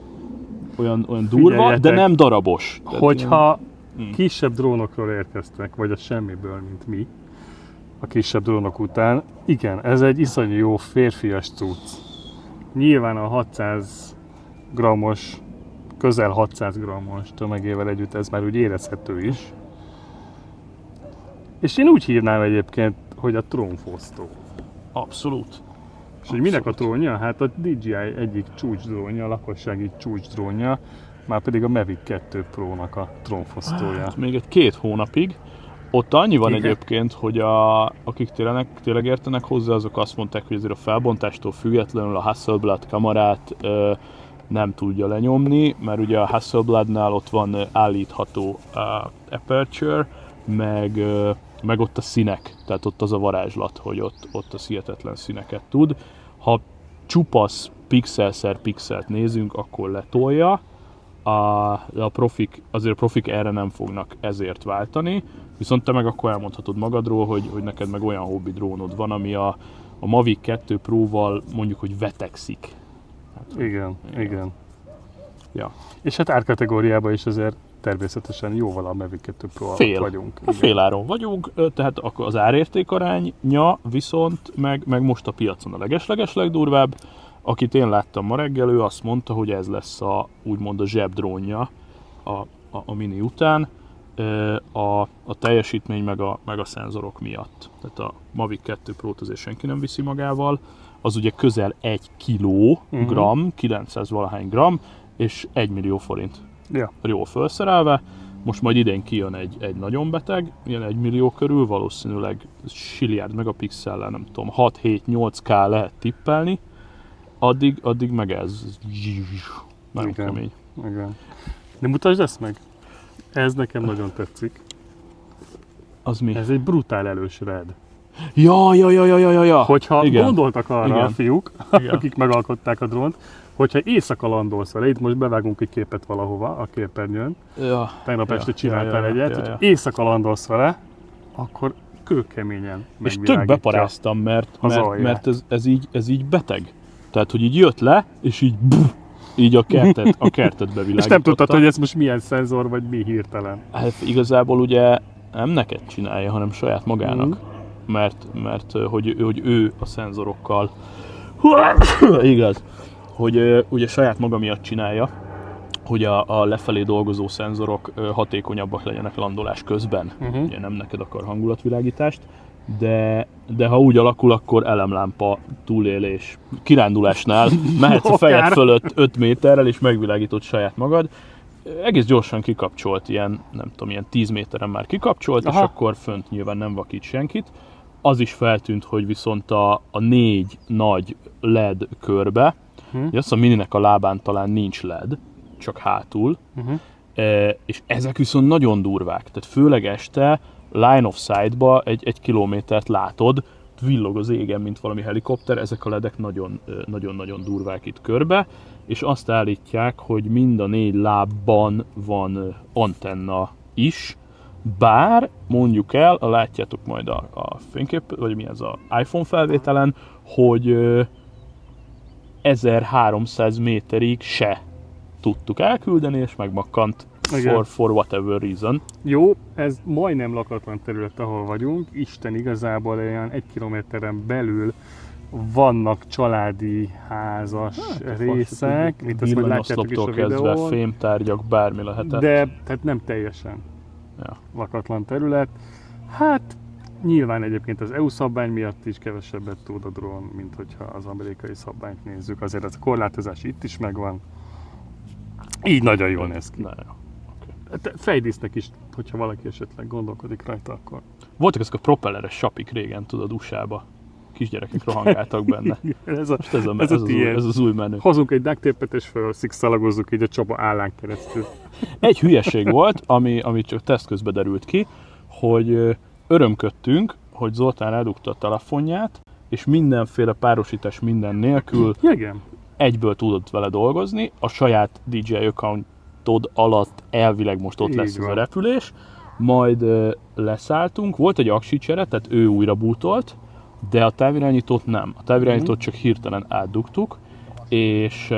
olyan, olyan durva, de nem darabos. Tehát Hogyha Hmm. kisebb drónokról érkeztek, vagy a semmiből, mint mi, a kisebb drónok után, igen, ez egy iszonyú jó férfias cucc. Nyilván a 600 grammos, közel 600 grammos tömegével együtt ez már úgy érezhető is. És én úgy hívnám egyébként, hogy a trónfosztó. Abszolút. És hogy minek a trónja? Hát a DJI egyik csúcs drónja, a lakossági csúcs drónja, már pedig a Mavic 2 Pro-nak a trónfosztója. Hát még egy két hónapig. Ott annyi van Igen. egyébként, hogy a, akik tényleg, tényleg értenek hozzá, azok azt mondták, hogy azért a felbontástól függetlenül a Hasselblad kamerát ö, nem tudja lenyomni, mert ugye a Hasselbladnál ott van állítható uh, aperture, meg, ö, meg ott a színek, tehát ott az a varázslat, hogy ott, ott a hihetetlen színeket tud. Ha csupasz pixelszer pixelt nézünk, akkor letolja. A, a profik, azért a profik erre nem fognak ezért váltani, viszont te meg akkor elmondhatod magadról, hogy, hogy neked meg olyan hobbi drónod van, ami a, a Mavic 2 Pro-val mondjuk, hogy vetekszik. Igen, igen. Igen. igen. Ja. És hát árkategóriában is azért természetesen jóval a Mavic 2 Pro Fél. vagyunk. A féláron vagyunk, ö, tehát akkor az árérték aránya viszont meg, meg most a piacon a legesleges legdurvább. Akit én láttam ma reggel, ő azt mondta, hogy ez lesz a úgymond a zsebdrónja a, a, a mini után a, a teljesítmény meg a, meg a szenzorok miatt. Tehát a Mavic 2 Pro-t azért senki nem viszi magával, az ugye közel 1 kiló Mhm. gram, 900 valahány gram, és 1 millió forint Ja. jól felszerelve. Most majd idén kijön egy, egy nagyon beteg, ilyen 1 millió körül, valószínűleg siliárd megapixellel, nem tudom, 6-7-8K lehet tippelni. Addig, addig meg ez nagyon Igen. kemény. Igen. De mutasd ezt meg. Ez nekem nagyon tetszik. Az mi? Ez egy brutál elős red. Ja, ja, ja, ja, ja, ja. Hogyha Igen. gondoltak arra Igen. a fiúk, Igen. *laughs* akik megalkották a drónt, hogyha éjszaka landolsz vele, itt most bevágunk egy képet valahova a képernyőn, Ja, tegnap Ja, este csináltál ja, ja, egyet, ja, hogy ja. éjszaka landolsz vele, akkor kőkeményen és tök beparáztam, mert, mert, mert ez, ez, így, ez így beteg. Tehát, hogy így jött le, és így buf, így a kertet, a kertet bevilágította. És nem tudtad, hogy ez most milyen szenzor, vagy mi hirtelen. Hát igazából ugye nem neked csinálja, hanem saját magának. Mhm. Mert, mert hogy, hogy ő a szenzorokkal, *coughs* igaz, hogy ugye saját maga miatt csinálja, hogy a, a lefelé dolgozó szenzorok hatékonyabbak legyenek landolás közben. Uh-huh. Ugye nem neked akar hangulatvilágítást, de, de ha úgy alakul, akkor elemlámpa túlélés. Kirándulásnál mehetsz a fejed fölött 5 méterrel, és megvilágítod saját magad. Egész gyorsan kikapcsolt, ilyen, nem tudom, ilyen 10 méteren már kikapcsolt, Aha. és akkor fönt nyilván nem vakít senkit. Az is feltűnt, hogy viszont a, a négy nagy LED körbe, hm. azt a mininek a lábán talán nincs LED, csak hátul, Uh-huh. E, és ezek viszont nagyon durvák. Tehát főleg este line of sight-ba egy, egy kilométert látod, villog az égen, mint valami helikopter, ezek a ledek nagyon-nagyon durvák itt körbe, és azt állítják, hogy mind a négy lábban van antenna is, bár mondjuk el, látjátok majd a, a fénykép, vagy mi ez a iPhone felvételen, hogy ö, 1300 méterig se tudtuk elküldeni, és megmakkant Igen. for, for whatever reason. Jó, ez majdnem lakatlan terület, ahol vagyunk. Isten igazából olyan egy kilométeren belül vannak családi házas hát, részek, mint azt majd látjátok is a kezdve videón. fémtárgyak, bármi lehetett. De tehát nem teljesen Ja. lakatlan terület. Hát nyilván egyébként az EU szabvány miatt is kevesebbet tud a drón, mint hogyha az amerikai szabványt nézzük. Azért ez a korlátozás itt is megvan. Így nagyon jól néz ki. Na, jó. Hát Fejdísznek is, hogyha valaki esetleg gondolkodik rajta, akkor Voltak ezek a propelleres sapik régen, tudod, USA-ba. Kisgyerekek rohangáltak benne. *laughs* ez a, Most ez, a, Ez ez, az, új, ez az új menü. hozunk egy duct és felszikszalagozzuk így a csaba állán keresztül. Egy hülyeség volt, ami, ami csak teszt közben derült ki, hogy örömködtünk, hogy Zoltán eldugta a telefonját, és mindenféle párosítás minden nélkül Igen. egyből tudott vele dolgozni, a saját DJ accountod alatt elvileg most ott Így lesz ez a van. repülés, majd leszálltunk, volt egy aksi csere, tehát ő újra bútolt, de a távirányítót nem. A távirányítót csak hirtelen átdugtuk, és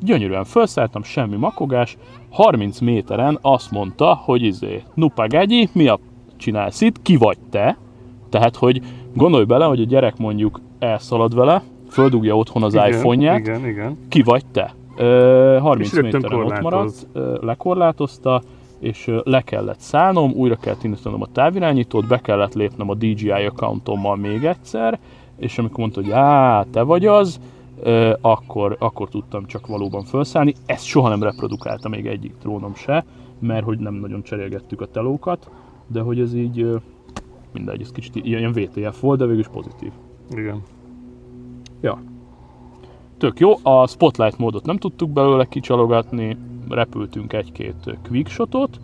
gyönyörűen felszálltam, semmi makogás, 30 méteren azt mondta, hogy izé, nupa gagyi, mi a csinálsz itt, ki vagy te? Tehát, hogy gondolj bele, hogy a gyerek mondjuk elszalad vele, földugja otthon az igen, iPhone-ját, Igen, igen. ki vagy te? Ö, 30 És méteren ott korlátoz. maradt, ö, lekorlátozta, és le kellett szállnom, újra kellett indítanom a távirányítót, be kellett lépnem a DJI accountommal még egyszer, és amikor mondta, hogy á, te vagy az, ö, akkor, akkor tudtam csak valóban felszállni. Ezt soha nem reprodukálta még egyik trónom se, mert hogy nem nagyon cserélgettük a telókat, de hogy ez így, ö, mindegy, ez kicsit ilyen VTF volt, de végül is pozitív. igen. Ja. Tök jó, a Spotlight módot nem tudtuk belőle kicsalogatni, repültünk egy-két quickshotot,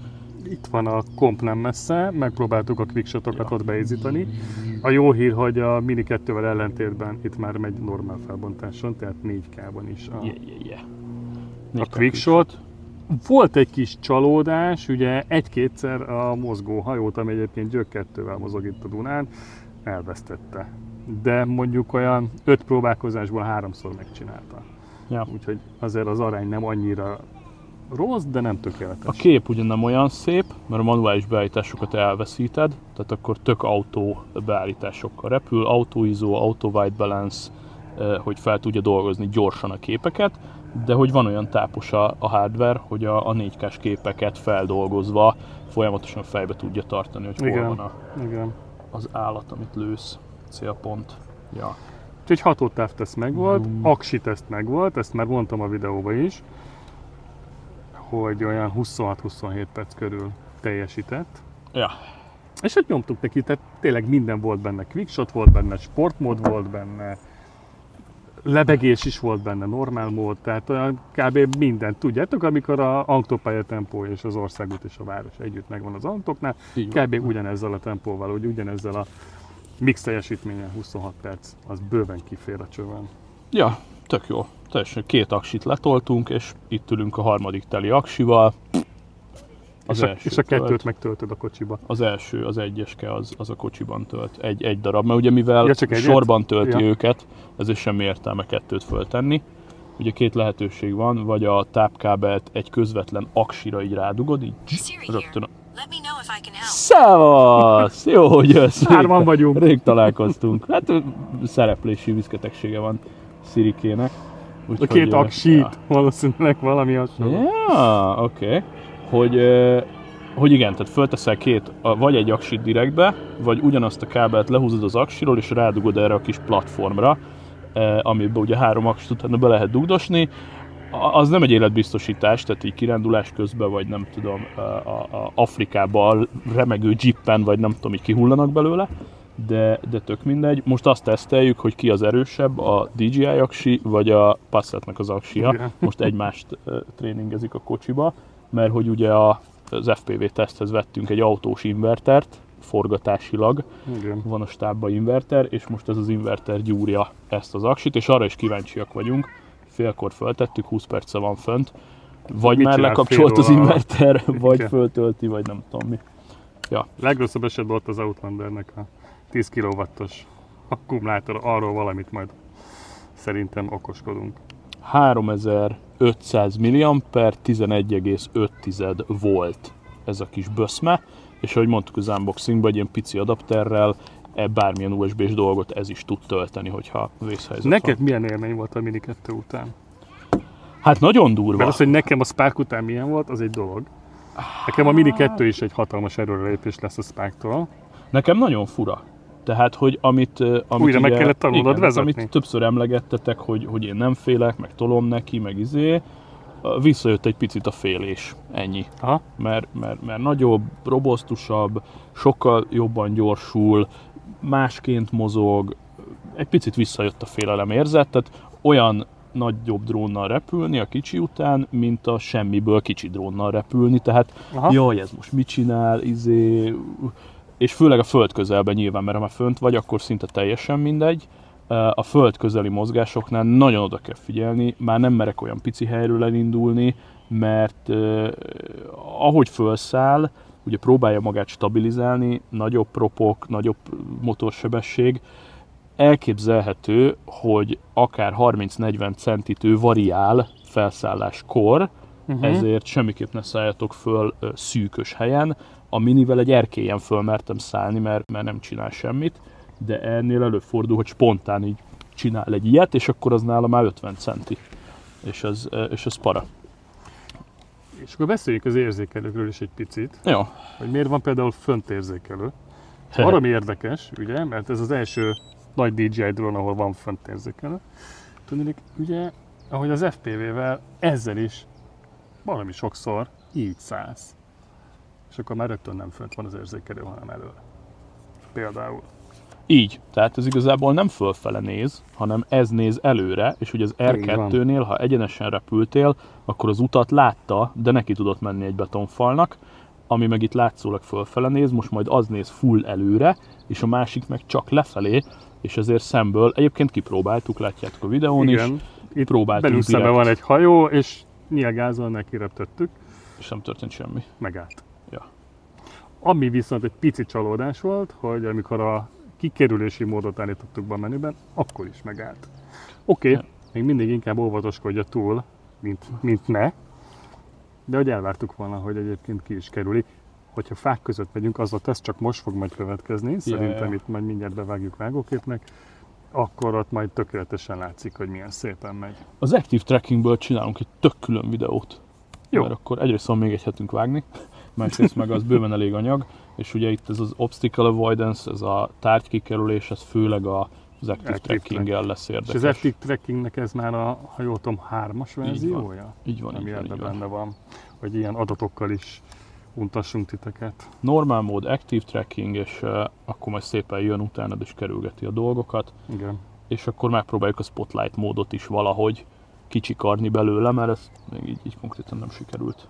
Itt van a komp nem messze, megpróbáltuk a quickshotokat ott beizítani. A jó hír, hogy a Mini 2-vel ellentétben itt már megy normál felbontáson, tehát 4K-ban is a, Yeah, yeah, yeah. a Quickshot. Volt egy kis csalódás, ugye egy-kétszer a mozgó hajót, ami egyébként Gyök 2-vel mozog itt a Dunán, elvesztette. De mondjuk olyan öt próbálkozásból háromszor megcsinálta. Ja. Úgyhogy azért az arány nem annyira rossz, de nem tökéletes. A kép ugye nem olyan szép, mert a manuális beállításokat elveszíted, tehát akkor tök autó beállításokkal repül, autóizó, auto white balance, eh, hogy fel tudja dolgozni gyorsan a képeket, de hogy van olyan tápos a, a hardware, hogy a, a 4K-s képeket feldolgozva folyamatosan fejbe tudja tartani, hogy hol Igen. van a, Igen. az állat, amit lősz, célpont. Ja. Úgyhogy hatótávteszt megvolt, Zoom. aksi teszt megvolt, ezt már mondtam a videóban is, hogy olyan 26-27 perc körül teljesített. ja. És hát nyomtuk neki, tehát tényleg minden volt benne. Quickshot volt benne, sportmód volt benne, lebegés is volt benne, normál mód, tehát olyan kb. mindent. Tudjátok, amikor a autópálya tempó és az országút és a város együtt megvan az van. kb. ugyanezzel a tempóval, hogy ugyanezzel a mix teljesítményen 26 perc, az bőven kifér a csövön. Ja, tök jó. Teljesen két aksit letoltunk, és itt ülünk a harmadik teli aksival. Az és, a, első és a kettőt tölt. megtöltöd a kocsiba. Az első, az egyeske, az, az a kocsiban tölt. Egy, egy darab, mert ugye mivel Ja, csak sorban tölti Ja. őket, ezért semmi értelme kettőt föltenni. Ugye két lehetőség van, vagy a tápkábelt egy közvetlen aksira így rádugod, így rögtön. Szevasz! Jó, hogy jössz. Hárman Rég- vagyunk. Rég találkoztunk. Hát szereplési viszketegsége van Szirikének. A két aksít, valószínűleg valami hasonló. Ja, oké. Okay. Hogy, hogy igen, tehát fölteszel két, vagy egy aksit direktbe, vagy ugyanazt a kábelt lehúzod az aksiról, és rádugod erre a kis platformra, amiben ugye három aksit utána be lehet dugdosni. Az nem egy életbiztosítás, tehát így kirándulás közben, vagy nem tudom, a, a, Afrikába a remegő jeepen, vagy nem tudom, így kihullanak belőle, de, de tök mindegy. Most azt teszteljük, hogy ki az erősebb, a DJI aksi, vagy a Passeltnek az aksia. Igen. Most egymást tréningezik a kocsiba, mert hogy ugye a, az FPV teszthez vettünk egy autós invertert, forgatásilag, Igen. van a stábban inverter, és most ez az inverter gyúrja ezt az aksit, és arra is kíváncsiak vagyunk. Félkor föltettük, 20 perce van fönt. Vagy Mit már lekapcsolt az inverter, vagy Igen. föltölti, vagy nem tudom mi. Legrosszabb esetben ott az Outlandernek a 10 kW-os akkumulátor, arról valamit majd szerintem okoskodunk. 3500 mAh 11,5 volt ez a kis böszme, és ahogy mondtuk az unboxingban, egy ilyen pici adapterrel bármilyen USB-s dolgot ez is tud tölteni, hogyha vészhelyzet Neked van. milyen élmény volt a Mini 2 után? Hát nagyon durva. Mert az, hogy nekem a Spark után milyen volt, az egy dolog. Nekem a Mini 2 is egy hatalmas erőrelépés lesz a Spark-tól. Nekem nagyon fura. Tehát, hogy amit, amit Újra meg kellett tanulnod igen, vezetni. amit többször emlegettetek, hogy, hogy én nem félek, meg tolom neki, meg izé, visszajött egy picit a félés, ennyi. Aha. Mert, mert, mert nagyobb, robosztusabb, sokkal jobban gyorsul, másként mozog, egy picit visszajött a félelem érzet, tehát olyan nagyobb drónnal repülni a kicsi után, mint a semmiből kicsi drónnal repülni, tehát Aha. jaj, ez most mit csinál, izé, és főleg a föld közelben nyilván, mert ha már fönt vagy, akkor szinte teljesen mindegy. A föld közeli mozgásoknál nagyon oda kell figyelni, már nem merek olyan pici helyről elindulni, mert eh, ahogy fölszáll, ugye próbálja magát stabilizálni, nagyobb propok, nagyobb motorsebesség, elképzelhető, hogy akár 30-40 centit ő variál felszálláskor, Mhm. ezért semmiképp ne szálljatok föl szűkös helyen. A minivel egy erkélyen föl mertem szállni, mert, mert nem csinál semmit, de ennél előfordul, hogy spontán így csinál egy ilyet, és akkor az nála már 50 centi. És ez, ö, és ez para. És akkor beszéljünk az érzékelőkről is egy picit, Jó. hogy miért van például fönt érzékelő. Valami érdekes, ugye, mert ez az első nagy DJI drón, ahol van fönt érzékelő. Tudnék, ugye, ahogy az FPV-vel ezzel is valami sokszor így szállsz. És akkor már rögtön nem fönt van az érzékelő, hanem előre. Például. Így, tehát ez igazából nem fölfele néz, hanem ez néz előre, és ugye az Így R2-nél, ha egyenesen repültél, akkor az utat látta, de neki tudott menni egy betonfalnak. ami meg itt látszólag fölfele néz, most majd az néz full előre, és a másik meg csak lefelé, és ezért szemből, egyébként kipróbáltuk, látjátok a videón Igen. is, Itt próbáltunk belül szembe direkt. van egy hajó, és nyilgázzal neki reptettük, és nem történt semmi. megállt. Ja. Ami viszont egy pici csalódás volt, hogy amikor a kikerülési módot állítottuk be a menüben, akkor is megállt. Oké, okay, Ja. még mindig inkább óvatoskodja túl, mint, mint ne, de hogy elvártuk volna, hogy egyébként ki is kerüli. Hogyha fák között megyünk, az a teszt csak most fog majd következni, szerintem ja. itt majd mindjárt bevágjuk vágóképnek, akkor ott majd tökéletesen látszik, hogy milyen szépen megy. Az Active Trackingből csinálunk egy tök külön videót. Jó. Mert akkor egyrészt van még egy hetünk vágni, *laughs* másrészt meg az bőven elég anyag, és ugye itt ez az Obstacle Avoidance, ez a tárgykikerülés, ez főleg a, az Active, Active Tracking-el lesz És érdekes. az Active Trackingnek ez már a, ha jól tudom, hármas verziója? Így van, ami így van, ebben így van. benne van, hogy ilyen adatokkal is untassunk titeket. Normál mód, Active Tracking, és uh, akkor majd szépen jön utána, és kerülgeti a dolgokat, Igen. és akkor megpróbáljuk a Spotlight módot is valahogy kicsikarni belőle, mert ez még így, így konkrétan nem sikerült.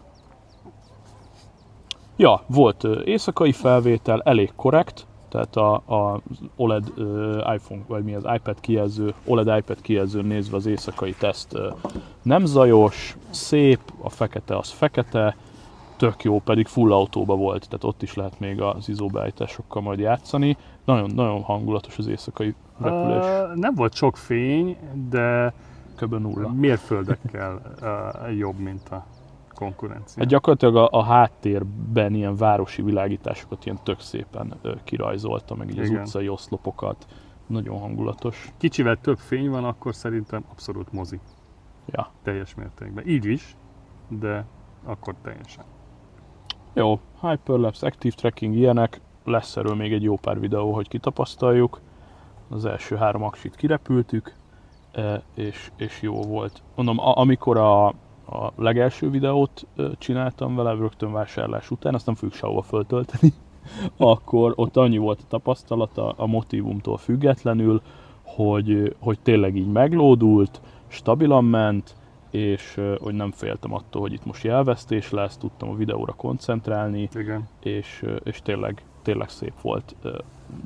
Ja, volt éjszakai felvétel, elég korrekt, tehát a, a OLED ö, iPhone, vagy mi az iPad kijelző, OLED iPad kijelzőn nézve az éjszakai teszt ö, nem zajos, szép, a fekete az fekete, tök jó, pedig full autóba volt, tehát ott is lehet még az ISO beállításokkal majd játszani. Nagyon, nagyon hangulatos az éjszakai repülés, Uh, nem volt sok fény, de kb. nulla. mérföldekkel uh, jobb, mint a konkurencia. Hát gyakorlatilag a, a háttérben ilyen városi világításokat ilyen tök szépen kirajzolta, meg így az Igen. utcai oszlopokat. Nagyon hangulatos. Kicsivel több fény van, akkor szerintem abszolút mozi. Ja. Teljes mértékben. Így is, de akkor teljesen. Jó, Hyperlapse, Active Tracking, ilyenek. Lesz erről még egy jó pár videó, hogy kitapasztaljuk. Az első három aksit kirepültük, és, és jó volt. Mondom, amikor a, a legelső videót csináltam vele, rögtön vásárlás után, azt nem fogjuk sehova föltölteni, *laughs* akkor ott annyi volt a tapasztalata a motivumtól függetlenül, hogy, hogy tényleg így meglódult, stabilan ment, és hogy nem féltem attól, hogy itt most jelvesztés lesz, tudtam a videóra koncentrálni, Igen. és, és tényleg, tényleg szép volt.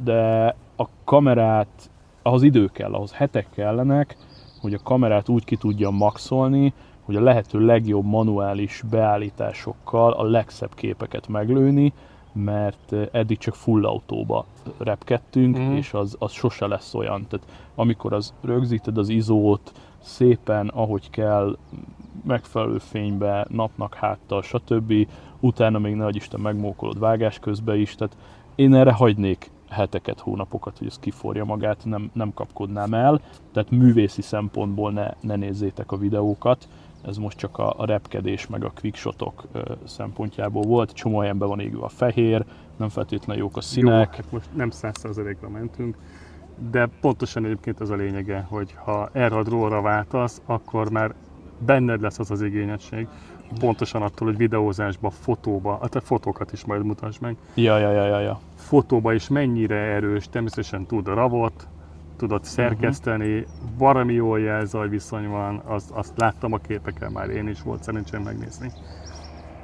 De a kamerát, ahhoz idő kell, ahhoz hetek kellenek, hogy a kamerát úgy ki tudjam maxolni, hogy a lehető legjobb manuális beállításokkal a legszebb képeket meglőni, mert ö, eddig csak full autóba repkedtünk, Mhm. és az, az sose lesz olyan. Tehát amikor az rögzíted az izót, szépen, ahogy kell, megfelelő fénybe, napnak háttal, stb. Utána még nehogy Isten megmókolod vágás közben is, tehát én erre hagynék heteket, hónapokat, hogy ez kiforja magát, nem, nem kapkodnám el, tehát művészi szempontból ne, ne nézzétek a videókat, ez most csak a, a repkedés meg a quickshotok szempontjából volt, csomó helyen be van égve a fehér, nem feltétlenül jók a Jó, színek, hát most nem 100%-ra mentünk, de pontosan egyébként az a lényege, hogy ha erre a dróra váltasz, akkor már benned lesz az az igényesség, pontosan attól, hogy videózásba, fotóba, hát a fotókat is majd mutasd meg, ja, ja, ja, ja, ja. fotóba is mennyire erős, természetesen tud a ravot, tudod szerkeszteni, valami jó jelzaj viszony van, azt, azt láttam a képeken már, én is volt szerencsém megnézni.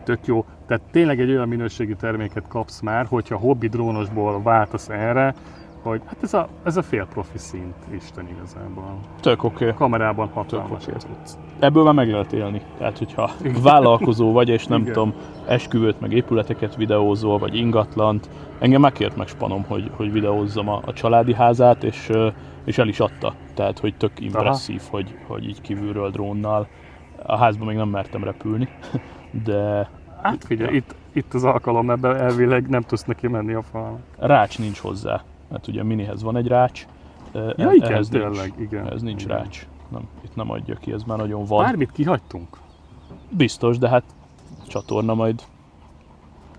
Tök jó. Tehát tényleg egy olyan minőségi terméket kapsz már, hogyha hobbi drónosból váltasz erre, hogy hát ez a, ez a fél profi szint Isten igazából. Tök oké. Okay. Kamerában hatalmas oké. tudsz. ebből már meg lehet élni. Tehát, hogyha vállalkozó vagy, és nem Igen. tudom, esküvőt, meg épületeket videózol, vagy ingatlant, engem megkért meg spanom, hogy, hogy videózzam a, a családi házát, és, és el is adta. Tehát, hogy tök impresszív, hogy, hogy így kívülről drónnal. A házban még nem mertem repülni, *laughs* de Hát figyelj, Ja. itt, itt az alkalom, ebben elvileg nem tudsz neki menni a falnak. rács nincs hozzá. Mert ugye a minihez van egy rács, Ja, e- igen, ehhez tényleg, nincs, igen. ehhez nincs igen. rács. Nem, itt nem adja ki, ez már nagyon vad. Bármit kihagytunk? Biztos, de hát csatorna majd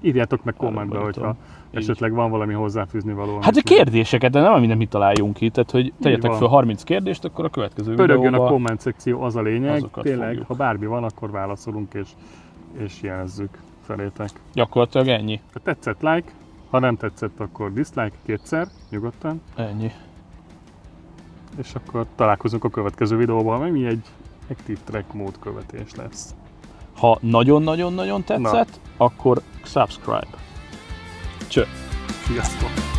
Írjátok meg kommentbe, hogyha. Így. esetleg van valami hozzáfűzni való. Hát a kérdéseket, de nem amit mit találjunk ki, tehát hogy tegyetek van. fel 30 kérdést, akkor a következő Pörögjön a komment szekció, az a lényeg. Tényleg, fogjuk. ha bármi van, akkor válaszolunk és, és jelezzük felétek. gyakorlatilag ennyi. Ha tetszett, like, ha nem tetszett, akkor dislike kétszer, nyugodtan. Ennyi. És akkor találkozunk a következő videóban, ami egy Active Track mód követés lesz. Ha nagyon-nagyon-nagyon tetszett, akkor subscribe. Cső! Sziasztok!